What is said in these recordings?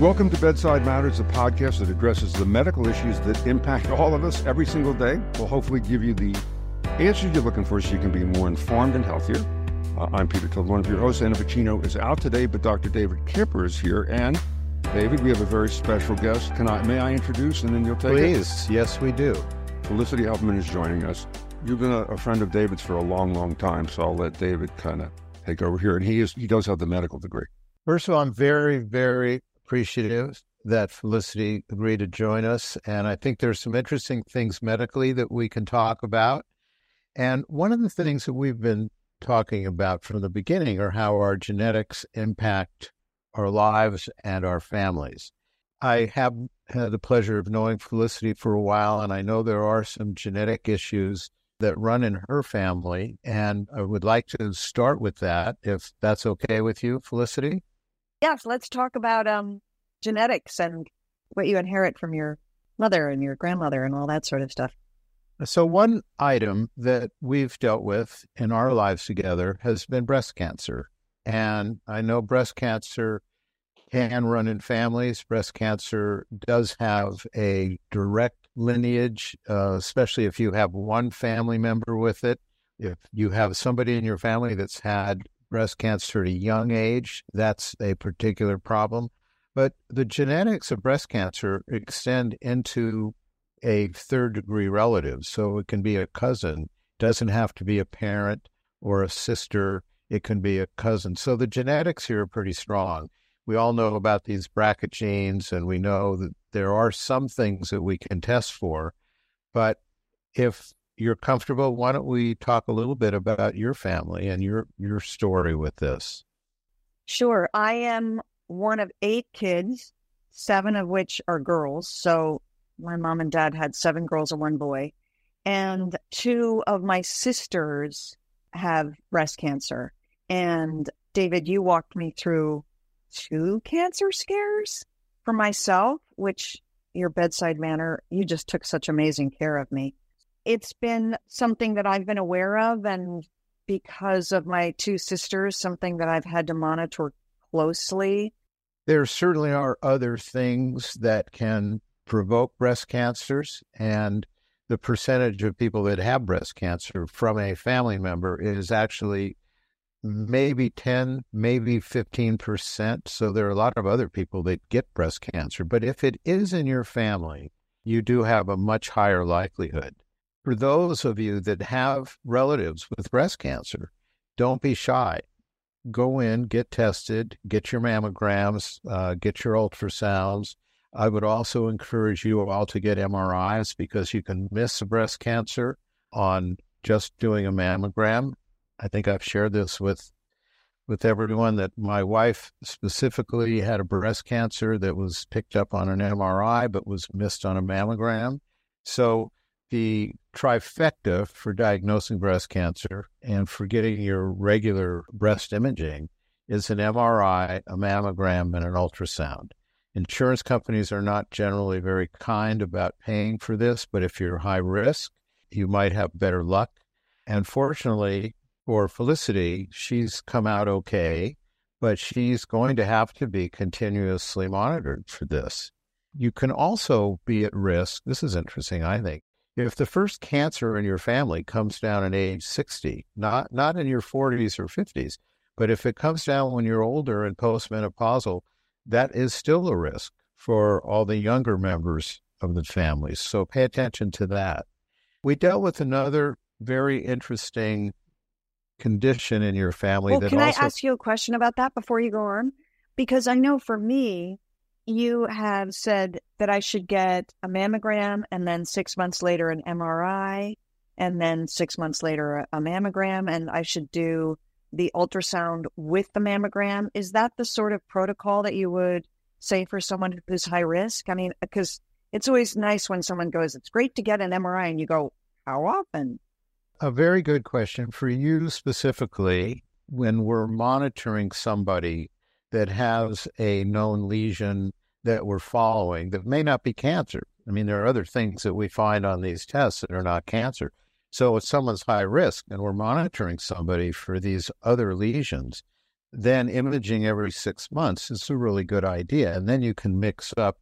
Welcome to Bedside Matters, a podcast that addresses the medical issues that impact all of us every single day. We'll hopefully give you the answers you're looking for so you can be more informed and healthier. Uh, I'm Peter Todd, one of your hosts. Anna Pacino is out today, but Dr. David Kipper is here. And David, we have a very special guest. Can I, may I introduce, and then you'll take Please. it? Please, yes, we do. Felicity Huffman is joining us. You've been a, a friend of David's for a long, long time, so I'll let David kind of take over here. And he is he does have the medical degree. First of all, I'm very, very appreciative that Felicity agreed to join us. And I think there's some interesting things medically that we can talk about. And one of the things that we've been talking about from the beginning are how our genetics impact our lives and our families. I have had the pleasure of knowing Felicity for a while, and I know there are some genetic issues that run in her family. And I would like to start with that, if that's okay with you, Felicity. Yes, let's talk about um, genetics and what you inherit from your mother and your grandmother and all that sort of stuff. So, one item that we've dealt with in our lives together has been breast cancer. And I know breast cancer can run in families. Breast cancer does have a direct lineage, uh, especially if you have one family member with it. If you have somebody in your family that's had breast cancer at a young age, that's a particular problem. But the genetics of breast cancer extend into a third degree relative. So it can be a cousin, doesn't have to be a parent or a sister. It can be a cousin. So the genetics here are pretty strong. We all know about these BRCA genes, and we know that there are some things that we can test for. But if you're comfortable, why don't we talk a little bit about your family and your your story with this? Sure. I am one of eight kids, seven of which are girls. So my mom and dad had seven girls and one boy. And two of my sisters have breast cancer. And David, you walked me through two cancer scares for myself, which your bedside manner, you just took such amazing care of me. It's been something that I've been aware of. And because of my two sisters, something that I've had to monitor closely. There certainly are other things that can provoke breast cancers, and the percentage of people that have breast cancer from a family member is actually maybe 10, maybe 15%. So there are a lot of other people that get breast cancer. But if it is in your family, you do have a much higher likelihood. For those of you that have relatives with breast cancer, don't be shy. Go in, get tested, get your mammograms, uh, get your ultrasounds. I would also encourage you all to get MRIs because you can miss breast cancer on just doing a mammogram. I think I've shared this with with everyone that my wife specifically had a breast cancer that was picked up on an MRI but was missed on a mammogram. So the trifecta for diagnosing breast cancer and for getting your regular breast imaging is an MRI, a mammogram, and an ultrasound. Insurance companies are not generally very kind about paying for this, but if you're high risk, you might have better luck. And fortunately for Felicity, she's come out okay, but she's going to have to be continuously monitored for this. You can also be at risk. This is interesting, I think. If the first cancer in your family comes down at age 60, not, not in your 40s or 50s, but if it comes down when you're older and postmenopausal, that is still a risk for all the younger members of the family. So pay attention to that. We dealt with another very interesting condition in your family. Well, can also... I ask you a question about that before you go on? Because I know for me, you have said that I should get a mammogram and then six months later an MRI and then six months later a mammogram, and I should do the ultrasound with the mammogram. Is that the sort of protocol that you would say for someone who's high risk? I mean, because it's always nice when someone goes, it's great to get an MRI, and you go, how often? A very good question for you specifically. When we're monitoring somebody that has a known lesion that we're following that may not be cancer. I mean, there are other things that we find on these tests that are not cancer. So if someone's high risk and we're monitoring somebody for these other lesions, then imaging every six months is a really good idea. And then you can mix up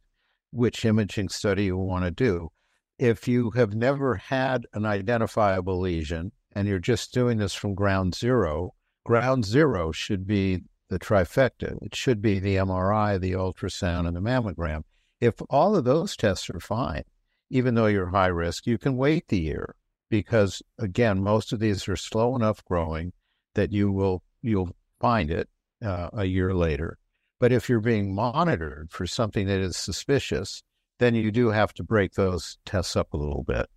which imaging study you want to do. If you have never had an identifiable lesion and you're just doing this from ground zero, ground zero should be the trifecta. It should be the MRI, the ultrasound, and the mammogram. If all of those tests are fine, even though you're high risk, you can wait the year because again, most of these are slow enough growing that you will you'll find it uh, a year later. But if you're being monitored for something that is suspicious, then you do have to break those tests up a little bit.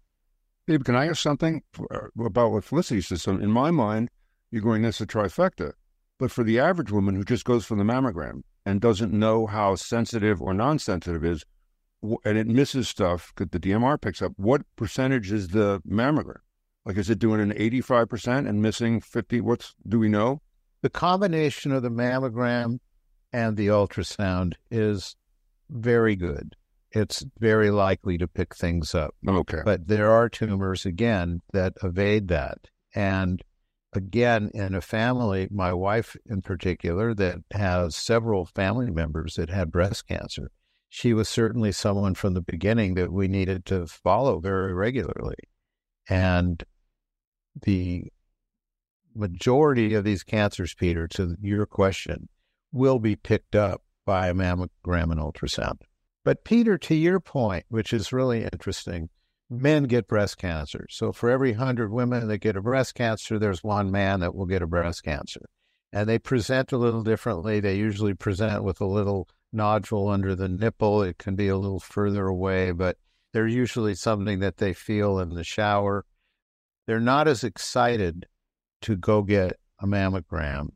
Babe, can I ask something about what Felicity says? In my mind, you're going, this a trifecta. But for the average woman who just goes for the mammogram and doesn't know how sensitive or non sensitive is, and it misses stuff that the DMR picks up, what percentage is the mammogram? Like, is it doing an 85% and missing 50? What's, do we know? The combination of the mammogram and the ultrasound is very good. It's very likely to pick things up. Okay. But there are tumors, again, that evade that. And again, in a family, my wife in particular, that has several family members that had breast cancer, she was certainly someone from the beginning that we needed to follow very regularly. And the majority of these cancers, Peter, to your question, will be picked up by a mammogram and ultrasound. But, Peter, to your point, which is really interesting, men get breast cancer. So, for every 100 women that get a breast cancer, there's one man that will get a breast cancer. And they present a little differently. They usually present with a little nodule under the nipple. It can be a little further away, but they're usually something that they feel in the shower. They're not as excited to go get a mammogram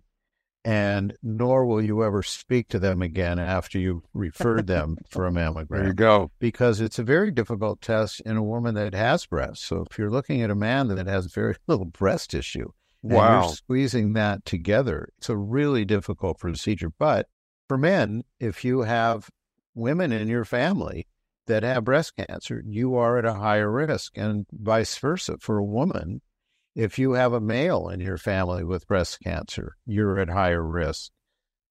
and nor will you ever speak to them again after you've referred them for a mammogram. There you go. Because it's a very difficult test in a woman that has breasts. So if you're looking at a man that has very little breast tissue, wow. you're squeezing that together, it's a really difficult procedure. But for men, if you have women in your family that have breast cancer, you are at a higher risk, and vice versa. For a woman, if you have a male in your family with breast cancer, you're at higher risk.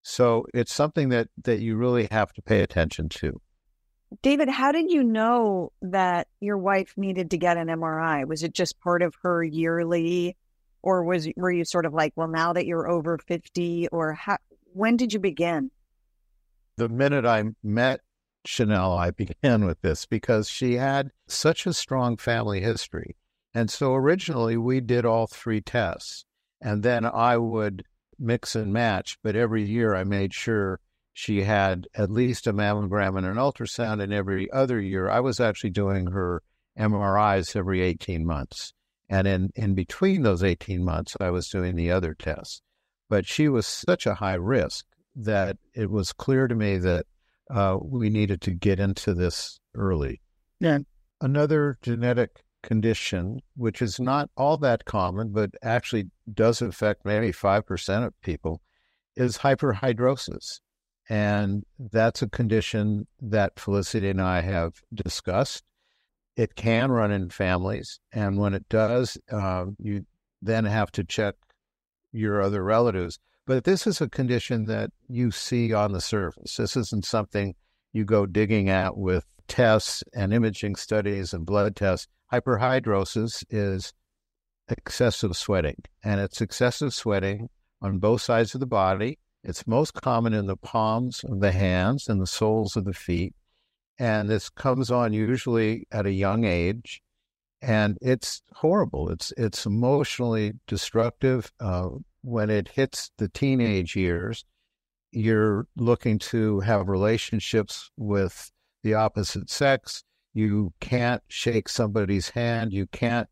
So it's something that, that you really have to pay attention to. David, how did you know that your wife needed to get an MRI? Was it just part of her yearly, or was were you sort of like, well, now that you're over fifty, or how, when did you begin? The minute I met Chanel, I began with this because she had such a strong family history. And so originally we did all three tests. And then I would mix and match, but every year I made sure she had at least a mammogram and an ultrasound. And every other year I was actually doing her MRIs every 18 months. And in, in between those 18 months, I was doing the other tests. But she was such a high risk that it was clear to me that uh, we needed to get into this early. Yeah. Another genetic condition, which is not all that common, but actually does affect maybe 5% of people, is hyperhidrosis. And that's a condition that Felicity and I have discussed. It can run in families. And when it does, uh, you then have to check your other relatives. But this is a condition that you see on the surface. This isn't something you go digging at with tests and imaging studies and blood tests hyperhidrosis is excessive sweating, and it's excessive sweating on both sides of the body. It's most common in the palms of the hands and the soles of the feet. And this comes on usually at a young age. And it's horrible. It's it's emotionally destructive. Uh, when it hits the teenage years, you're looking to have relationships with the opposite sex you can't shake somebody's hand. You can't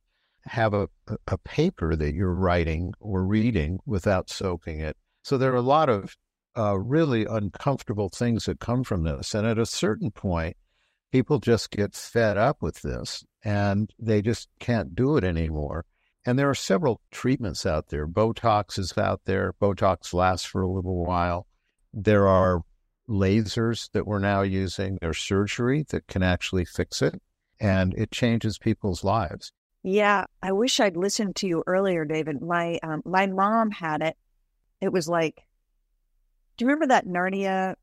have a, a paper that you're writing or reading without soaking it. So there are a lot of uh, really uncomfortable things that come from this. And at a certain point, people just get fed up with this and they just can't do it anymore. And there are several treatments out there. Botox is out there. Botox lasts for a little while. There are lasers that we're now using, there's surgery that can actually fix it, and it changes people's lives. Yeah, I wish I'd listened to you earlier, David. My um, my mom had it. It was like Do you remember that Narnia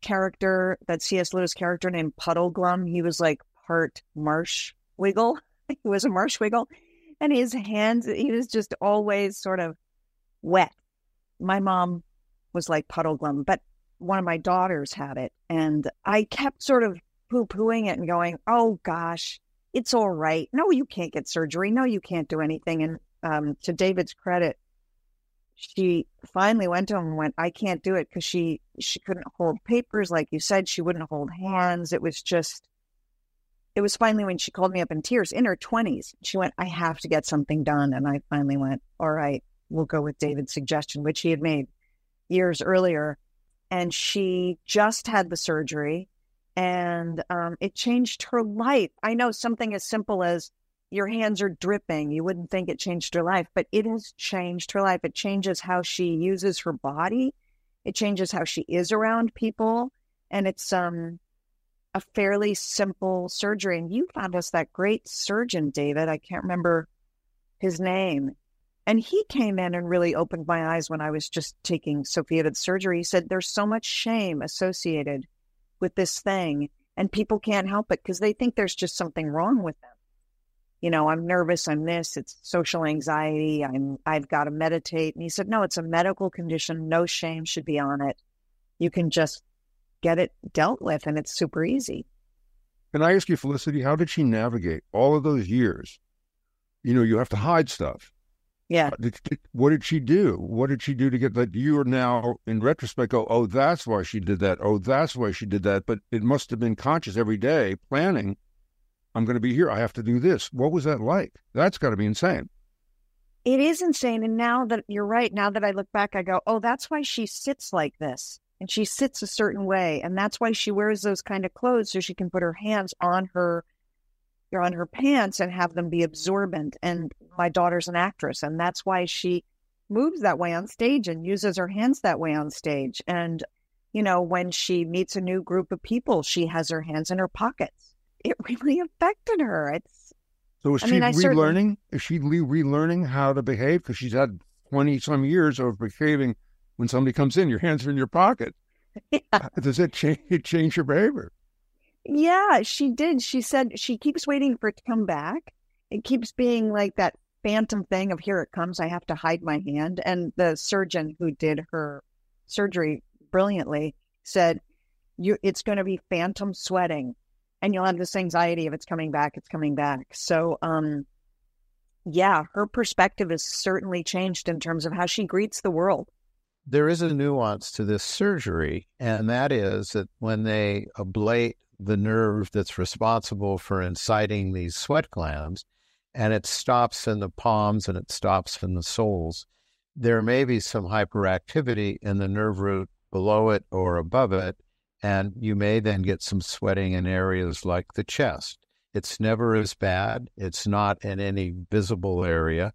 character, that C.S. Lewis character named Puddleglum? He was like part marsh wiggle. he was a marsh wiggle. And his hands, he was just always sort of wet. My mom was like Puddleglum, but one of my daughters had it. And I kept sort of poo pooing it and going, oh gosh, it's all right. No, you can't get surgery. No, you can't do anything. And um, to David's credit, she finally went to him and went, I can't do it because she she couldn't hold papers, like you said, she wouldn't hold hands. It was just it was finally when she called me up in tears in her twenties. She went, I have to get something done. And I finally went, All right, we'll go with David's suggestion, which he had made years earlier. And she just had the surgery and um, it changed her life. I know something as simple as your hands are dripping. You wouldn't think it changed her life, but it has changed her life. It changes how she uses her body. It changes how she is around people. And it's um a fairly simple surgery. And you found us that great surgeon, David. I can't remember his name. And he came in and really opened my eyes when I was just taking Sophia to the surgery. He said, There's so much shame associated with this thing, and people can't help it because they think there's just something wrong with them you know, I'm nervous, I'm this, it's social anxiety, I'm I've got to meditate. And he said, No, it's a medical condition, no shame should be on it. You can just get it dealt with and it's super easy. Can I ask you, Felicity, how did she navigate all of those years? You know, you have to hide stuff. Yeah. Uh, did, what did she do? What did she do to get that? You are now, in retrospect, go, oh, that's why she did that. Oh, that's why she did that. But it must have been conscious every day, planning I'm going to be here. I have to do this. What was that like? That's got to be insane. It is insane. And now that you're right, now that I look back, I go, oh, that's why she sits like this. And she sits a certain way. And that's why she wears those kind of clothes so she can put her hands on her on her pants and have them be absorbent. And my daughter's an actress, and that's why she moves that way on stage and uses her hands that way on stage. And, you know, when she meets a new group of people, she has her hands in her pockets it really affected her. It's so is I she mean, relearning? Is she relearning how to behave because she's had twenty some years of behaving when somebody comes in, your hands are in your pocket. Yeah. Does it change change your behavior? Yeah, she did. She said she keeps waiting for it to come back. It keeps being like that phantom thing of here it comes. I have to hide my hand. And the surgeon who did her surgery brilliantly said, "You, it's going to be phantom sweating and you'll have this anxiety of it's coming back, it's coming back. So, um, yeah, her perspective has certainly changed in terms of how she greets the world. There is a nuance to this surgery, and that is that when they ablate the nerve that's responsible for inciting these sweat glands, and it stops in the palms and it stops in the soles, there may be some hyperactivity in the nerve root below it or above it and you may then get some sweating in areas like the chest. It's never as bad. It's not in any visible area,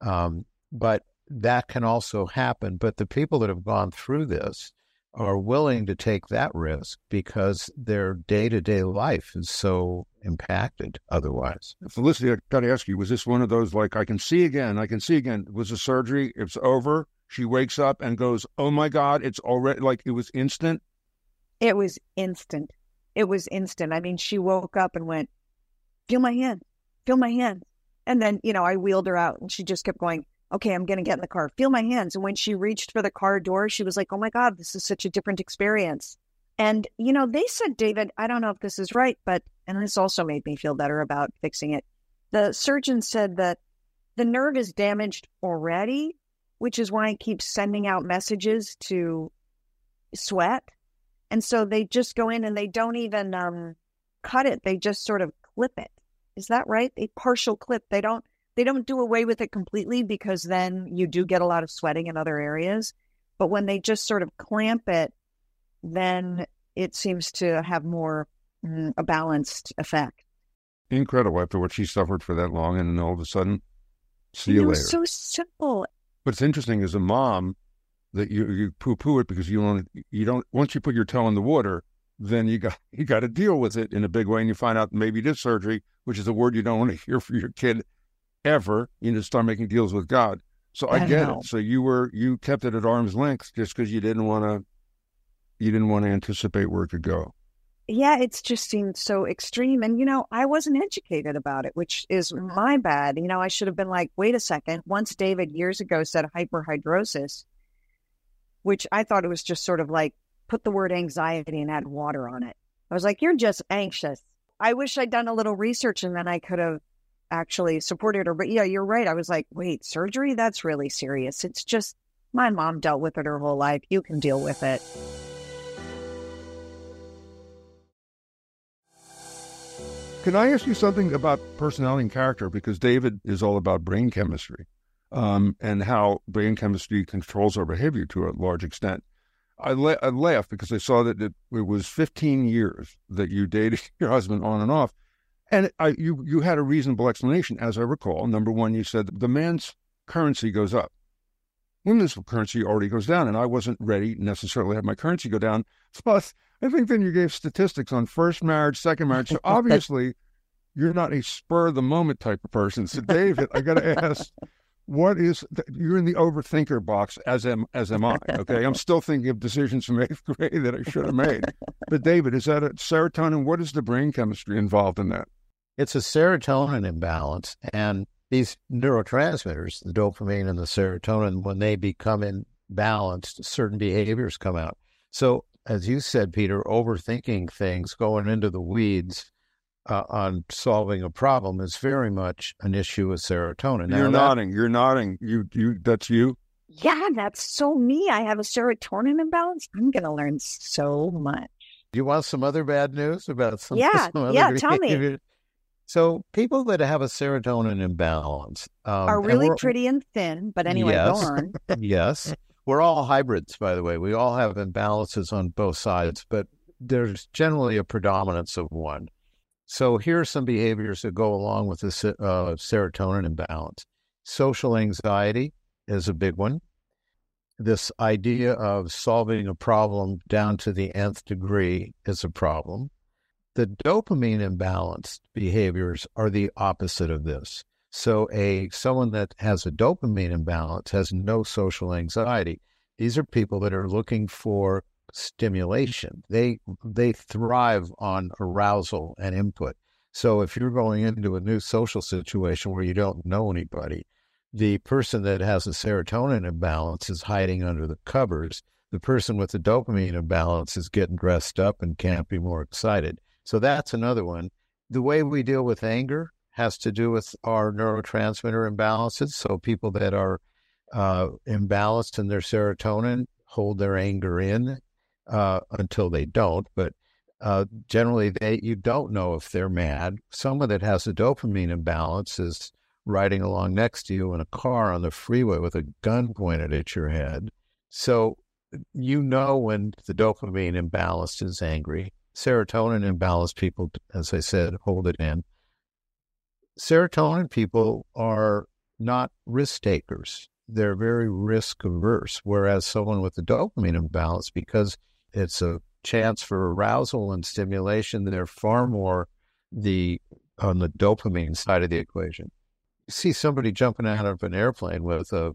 um, but that can also happen. But the people that have gone through this are willing to take that risk because their day to day life is so impacted otherwise. Felicity, I got to ask you, was this one of those like, I can see again, I can see again? Was the surgery, it's over? She wakes up and goes, Oh my God, it's already like it was instant. It was instant. It was instant. I mean, she woke up and went, feel my hand, feel my hand. And then, you know, I wheeled her out and she just kept going, okay, I'm going to get in the car, feel my hands. And when she reached for the car door, she was like, oh my God, this is such a different experience. And, you know, they said, David, I don't know if this is right, but, and this also made me feel better about fixing it. The surgeon said that the nerve is damaged already, which is why I keep sending out messages to sweat and so they just go in and they don't even um, cut it. They just sort of clip it. Is that right? A partial clip. They don't they don't do away with it completely because then you do get a lot of sweating in other areas. But when they just sort of clamp it, then it seems to have more mm, a balanced effect. Incredible after what she suffered for that long, and then all of a sudden, see you later. So simple. What's interesting as a mom, that you you poo poo it because you don't you don't once you put your toe in the water, then you got you got to deal with it in a big way, and you find out maybe it is surgery, which is a word you don't want to hear for your kid ever. You need to start making deals with God. So I, I get know. it. So you were you kept it at arm's length just because you didn't want to you didn't want to anticipate where it could go. Yeah, it's just seemed so extreme. And, you know, I wasn't educated about it, which is my bad. You know, I should have been like, wait a second. Once David years ago said hyperhidrosis, which I thought it was just sort of like put the word anxiety and add water on it. I was like, you're just anxious. I wish I'd done a little research and then I could have actually supported her. But yeah, you're right. I was like, wait, surgery? That's really serious. It's just my mom dealt with it her whole life. You can deal with it. Can I ask you something about personality and character? Because David is all about brain chemistry um, and how brain chemistry controls our behavior to a large extent. I, la- I laughed because I saw that it, it, was 15 years that you dated your husband on and off. And I, you, you had a reasonable explanation, as I recall. Number one, you said the man's currency goes up. Women's currency already goes down, and I wasn't ready necessarily to have my currency go down. Plus, I think then you gave statistics on first marriage, second marriage. So obviously, you're not a spur of the moment type of person. So, David, I got to ask, what is the, you're in the overthinker box as am as am I. Okay, I'm still thinking of decisions from eighth grade that I should have made. But David, is that a serotonin? What is the brain chemistry involved in that? It's a serotonin imbalance, and these neurotransmitters, the dopamine and the serotonin, when they become imbalanced, certain behaviors come out. So, as you said, Peter, overthinking things, going into the weeds uh, on solving a problem is very much an issue with serotonin. Now, You're nodding. You're nodding. You, you. That's you. Yeah, that's so me. I have a serotonin imbalance. I'm going to learn so much. Do you want some other bad news about some? Yeah, some yeah. Tell me. So people that have a serotonin imbalance um, are really pretty and thin. But anyway, yes, yes, we're all hybrids, by the way. We all have imbalances on both sides, but there's generally a predominance of one. So here are some behaviors that go along with this uh, serotonin imbalance. Social anxiety is a big one. This idea of solving a problem down to the nth degree is a problem. The dopamine imbalanced behaviors are the opposite of this. So a someone that has a dopamine imbalance has no social anxiety. These are people that are looking for stimulation. They they thrive on arousal and input. So if you're going into a new social situation where you don't know anybody, the person that has a serotonin imbalance is hiding under the covers. The person with the dopamine imbalance is getting dressed up and can't be more excited. So that's another one. The way we deal with anger has to do with our neurotransmitter imbalances. So people that are uh, imbalanced in their serotonin hold their anger in uh, until they don't. But uh, generally, they you don't know if they're mad. Someone that has a dopamine imbalance is riding along next to you in a car on the freeway with a gun pointed at your head. So you know when the dopamine imbalance is angry. Serotonin imbalance people, as I said, hold it in. Serotonin people are not risk takers. They're very risk averse, whereas someone with a dopamine imbalance, because it's a chance for arousal and stimulation, they're far more the on the dopamine side of the equation. You see somebody jumping out of an airplane with a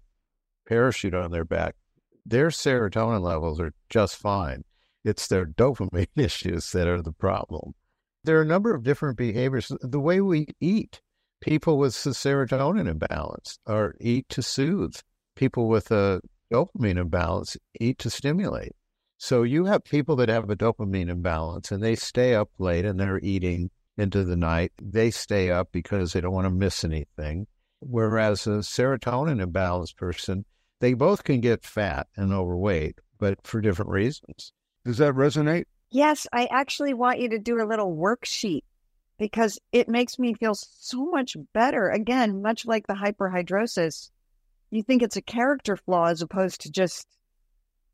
parachute on their back, their serotonin levels are just fine. It's their dopamine issues that are the problem. There are a number of different behaviors. The way we eat, people with serotonin imbalance or eat to soothe. People with a dopamine imbalance eat to stimulate. So you have people that have a dopamine imbalance and they stay up late and they're eating into the night. They stay up because they don't want to miss anything. Whereas a serotonin imbalanced person, they both can get fat and overweight, but for different reasons. Does that resonate? Yes, I actually want you to do a little worksheet because it makes me feel so much better. Again, much like the hyperhidrosis, you think it's a character flaw as opposed to just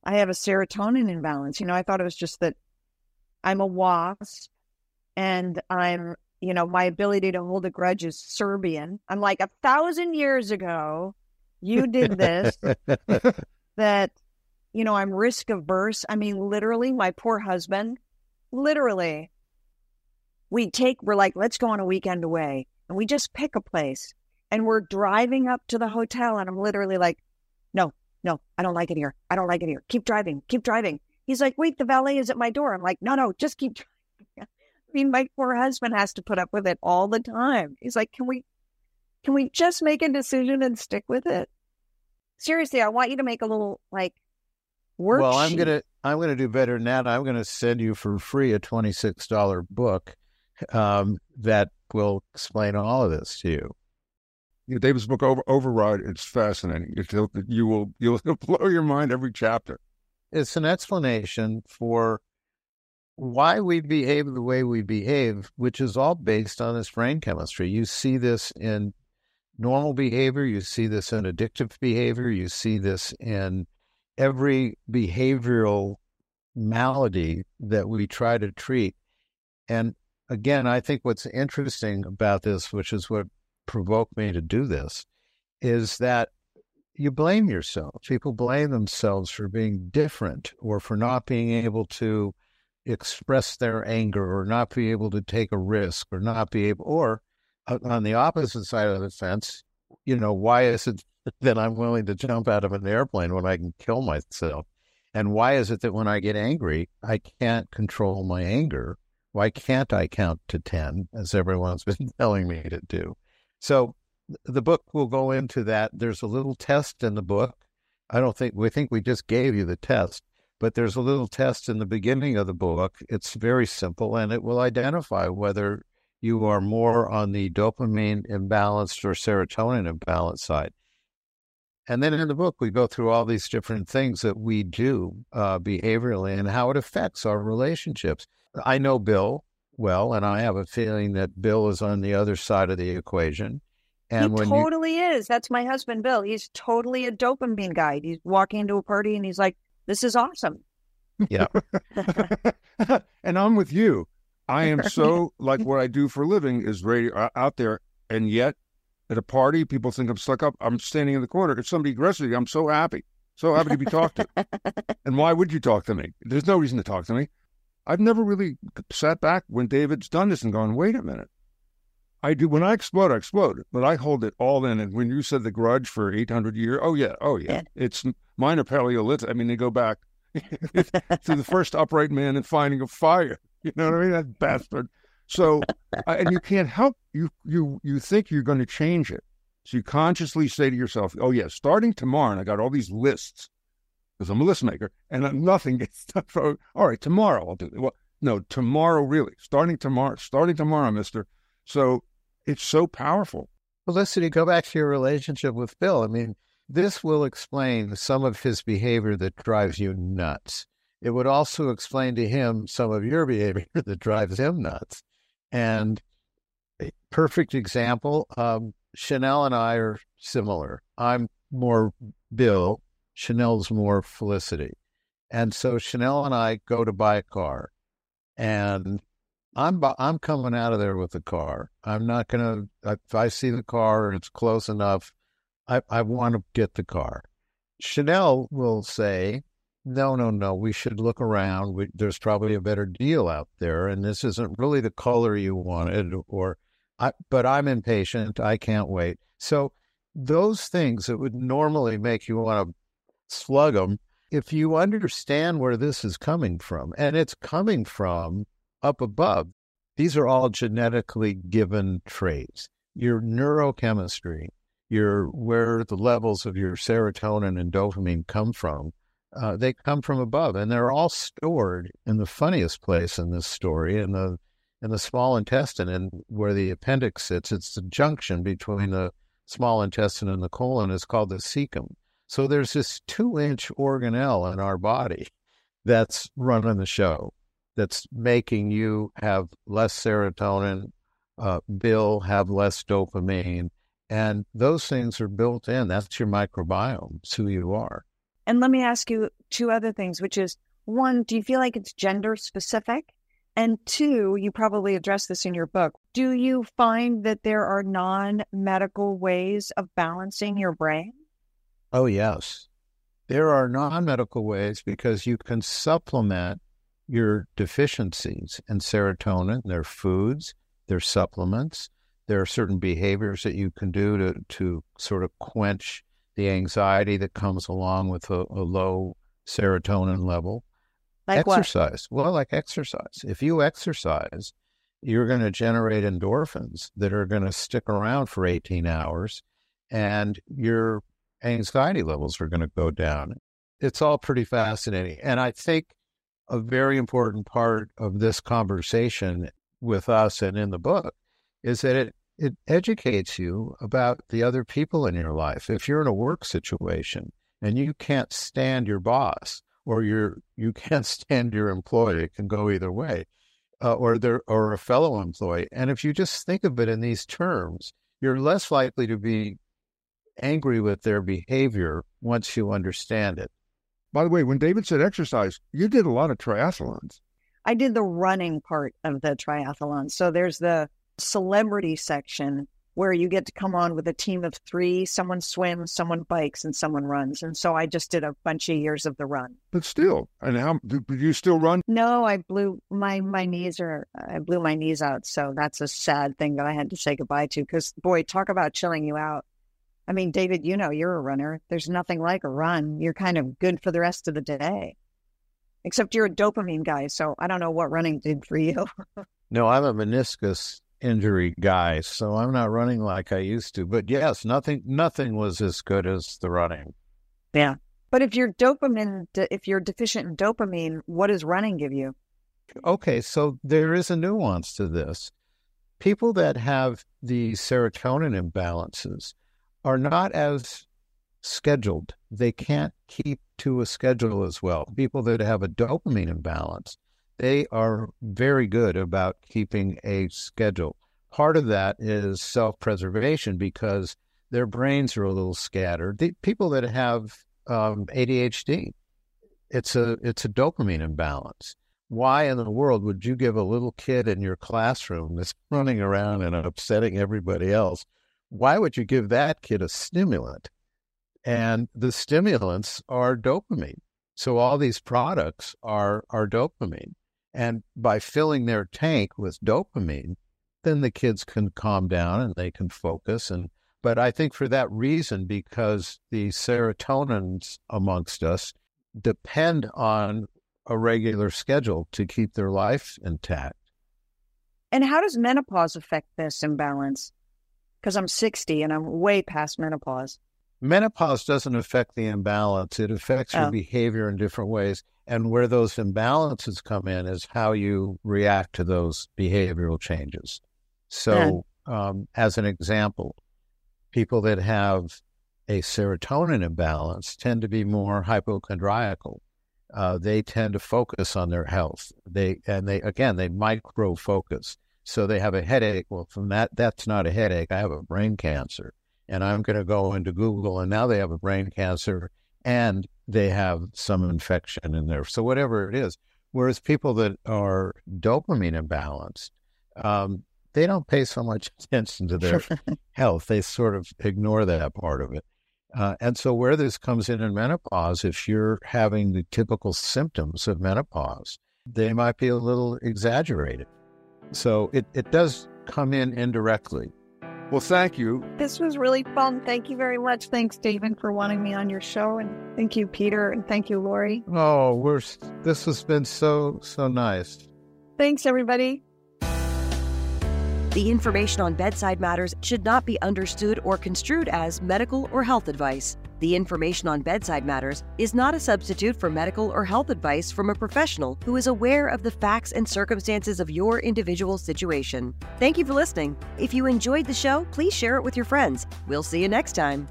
I have a serotonin imbalance. You know, I thought it was just that I'm a wasp and I'm, you know, my ability to hold a grudge is Serbian. I'm like a thousand years ago, you did this, that, you know, I'm risk averse. I mean, literally, my poor husband, literally, we take, we're like, let's go on a weekend away. And we just pick a place and we're driving up to the hotel. And I'm literally like, no, no, I don't like it here. I don't like it here. Keep driving. Keep driving. He's like, wait, the valet is at my door. I'm like, no, no, just keep driving. I mean, my poor husband has to put up with it all the time. He's like, can we, can we just make a decision and stick with it? Seriously, I want you to make a little like worksheet. Well, I'm gonna I'm gonna do better than that. I'm gonna send you for free a twenty six dollar book um, that will explain all of this to you. Yeah, David's book Over, Override. It's fascinating. It'll, you will you'll blow your mind every chapter. It's an explanation for why we behave the way we behave, which is all based on this brain chemistry. You see this in normal behavior, you see this in addictive behavior, you see this in every behavioral malady that we try to treat. And again, I think what's interesting about this, which is what provoked me to do this, is that you blame yourself. People blame themselves for being different or for not being able to express their anger or not be able to take a risk or not be able, or uh, on the opposite side of the fence, you know, why is it that I'm willing to jump out of an airplane when I can kill myself? And why is it that when I get angry, I can't control my anger? Why can't I count to 10, as everyone's been telling me to do? So the book will go into that. There's a little test in the book. I don't think we think we just gave you the test, but there's a little test in the beginning of the book. It's very simple and it will identify whether you are more on the dopamine imbalanced or serotonin imbalanced side. And then in the book, we go through all these different things that we do uh, behaviorally and how it affects our relationships. I know Bill well, and I have a feeling that Bill is on the other side of the equation. And he totally you... is. That's my husband, Bill. He's totally a dopamine guy. He's walking into a party and he's like, "This is awesome." Yeah. and I'm with you. I am so like what I do for a living is radio out there, and yet at a party, people think I'm stuck up. I'm standing in the corner. If somebody aggressive, I'm so happy, so happy to be talked to. and why would you talk to me? There's no reason to talk to me. I've never really sat back when David's done this and gone, wait a minute. I do when I explode, I explode, but I hold it all in. And when you said the grudge for 800 years, oh yeah, oh yeah, yeah. it's minor Paleolithic. I mean, they go back to the first upright man and finding a fire. You know what I mean? That bastard. So, uh, and you can't help you. You you think you're going to change it, so you consciously say to yourself, "Oh yeah, starting tomorrow." And I got all these lists because I'm a list maker, and nothing gets done. For, all right, tomorrow I'll do it. Well, no, tomorrow really. Starting tomorrow. Starting tomorrow, Mister. So it's so powerful. You go back to your relationship with Bill. I mean, this will explain some of his behavior that drives you nuts it would also explain to him some of your behavior that drives him nuts. And a perfect example, um, Chanel and I are similar. I'm more Bill, Chanel's more Felicity. And so Chanel and I go to buy a car, and I'm I'm coming out of there with the car. I'm not gonna if I see the car it's close enough, I I want to get the car. Chanel will say, no, no, no. We should look around. We, there's probably a better deal out there, and this isn't really the color you wanted. Or, I, but I'm impatient. I can't wait. So those things that would normally make you want to slug them, if you understand where this is coming from, and it's coming from up above, these are all genetically given traits. Your neurochemistry, your where the levels of your serotonin and dopamine come from uh, they come from above, and they're all stored in the funniest place in this story, in the in the small intestine, and where the appendix sits. It's the junction between the small intestine and the colon. It's called the cecum. So there's this two-inch organelle in our body that's running the show, that's making you have less serotonin, uh, Bill have less dopamine, and those things are built in. That's your microbiome. It's who you are. And let me ask you two other things, which is one, do you feel like it's gender specific? And two, you probably address this in your book. Do you find that there are non medical ways of balancing your brain? Oh, yes. There are non medical ways because you can supplement your deficiencies in serotonin. There are foods, there are supplements, there are certain behaviors that you can do to, to sort of quench the anxiety that comes along with a, a low serotonin level. Like exercise. What? Well, like exercise. If you exercise, you're going to generate endorphins that are going to stick around for 18 hours and your anxiety levels are going to go down. It's all pretty fascinating. And I think a very important part of this conversation with us and in the book is that it, it educates you about the other people in your life. If you're in a work situation and you can't stand your boss or you're, you can't stand your employee, it can go either way uh, or there or a fellow employee. And if you just think of it in these terms, you're less likely to be angry with their behavior once you understand it. By the way, when David said exercise, you did a lot of triathlons. I did the running part of the triathlon. So there's the celebrity section where you get to come on with a team of three. Someone swims, someone bikes, and someone runs. And so I just did a bunch of years of the run. But still, and how do you still run? No, I blew my my knees are I blew my knees out. So that's a sad thing that I had to say goodbye to. Because boy, talk about chilling you out. I mean, David, you know you're a runner. There's nothing like a run. You're kind of good for the rest of the day. Except you're a dopamine guy, so I don't know what running did for you. no, I'm a meniscus injury guy, so I'm not running like I used to. But yes, nothing nothing was as good as the running. Yeah. But if you're dopamine if you're deficient in dopamine, what does running give you? Okay, so there is a nuance to this. People that have the serotonin imbalances are not as scheduled. They can't keep to a schedule as well. People that have a dopamine imbalance they are very good about keeping a schedule. Part of that is self preservation because their brains are a little scattered. The people that have um, ADHD, it's a it's a dopamine imbalance. Why in the world would you give a little kid in your classroom that's running around and upsetting everybody else? Why would you give that kid a stimulant? And the stimulants are dopamine. So all these products are are dopamine. And by filling their tank with dopamine, then the kids can calm down and they can focus. And but I think for that reason, because the serotonins amongst us depend on a regular schedule to keep their life intact. And how does menopause affect this imbalance? Because I'm 60 and I'm way past menopause. Menopause doesn't affect the imbalance, it affects oh. your behavior in different ways. And where those imbalances come in is how you react to those behavioral changes. So, um, as an example, people that have a serotonin imbalance tend to be more hypochondriacal. Uh, they tend to focus on their health. They and they again they micro focus. So they have a headache. Well, from that, that's not a headache. I have a brain cancer, and I'm going to go into Google, and now they have a brain cancer, and they have some infection in there. So whatever it is. Whereas people that are dopamine imbalanced, um, they don't pay so much attention to their health. They sort of ignore that part of it. Uh, and so where this comes in in menopause, if you're having the typical symptoms of menopause, they might be a little exaggerated. So it, it does come in indirectly. Well, thank you. This was really fun. Thank you very much. Thanks, David, for wanting me on your show. And thank you, Peter. And thank you, Lori. Oh, we're this has been so, so nice. Thanks, everybody. The information on bedside matters should not be understood or construed as medical or health advice. The information on bedside matters is not a substitute for medical or health advice from a professional who is aware of the facts and circumstances of your individual situation. Thank you for listening. If you enjoyed the show, please share it with your friends. We'll see you next time.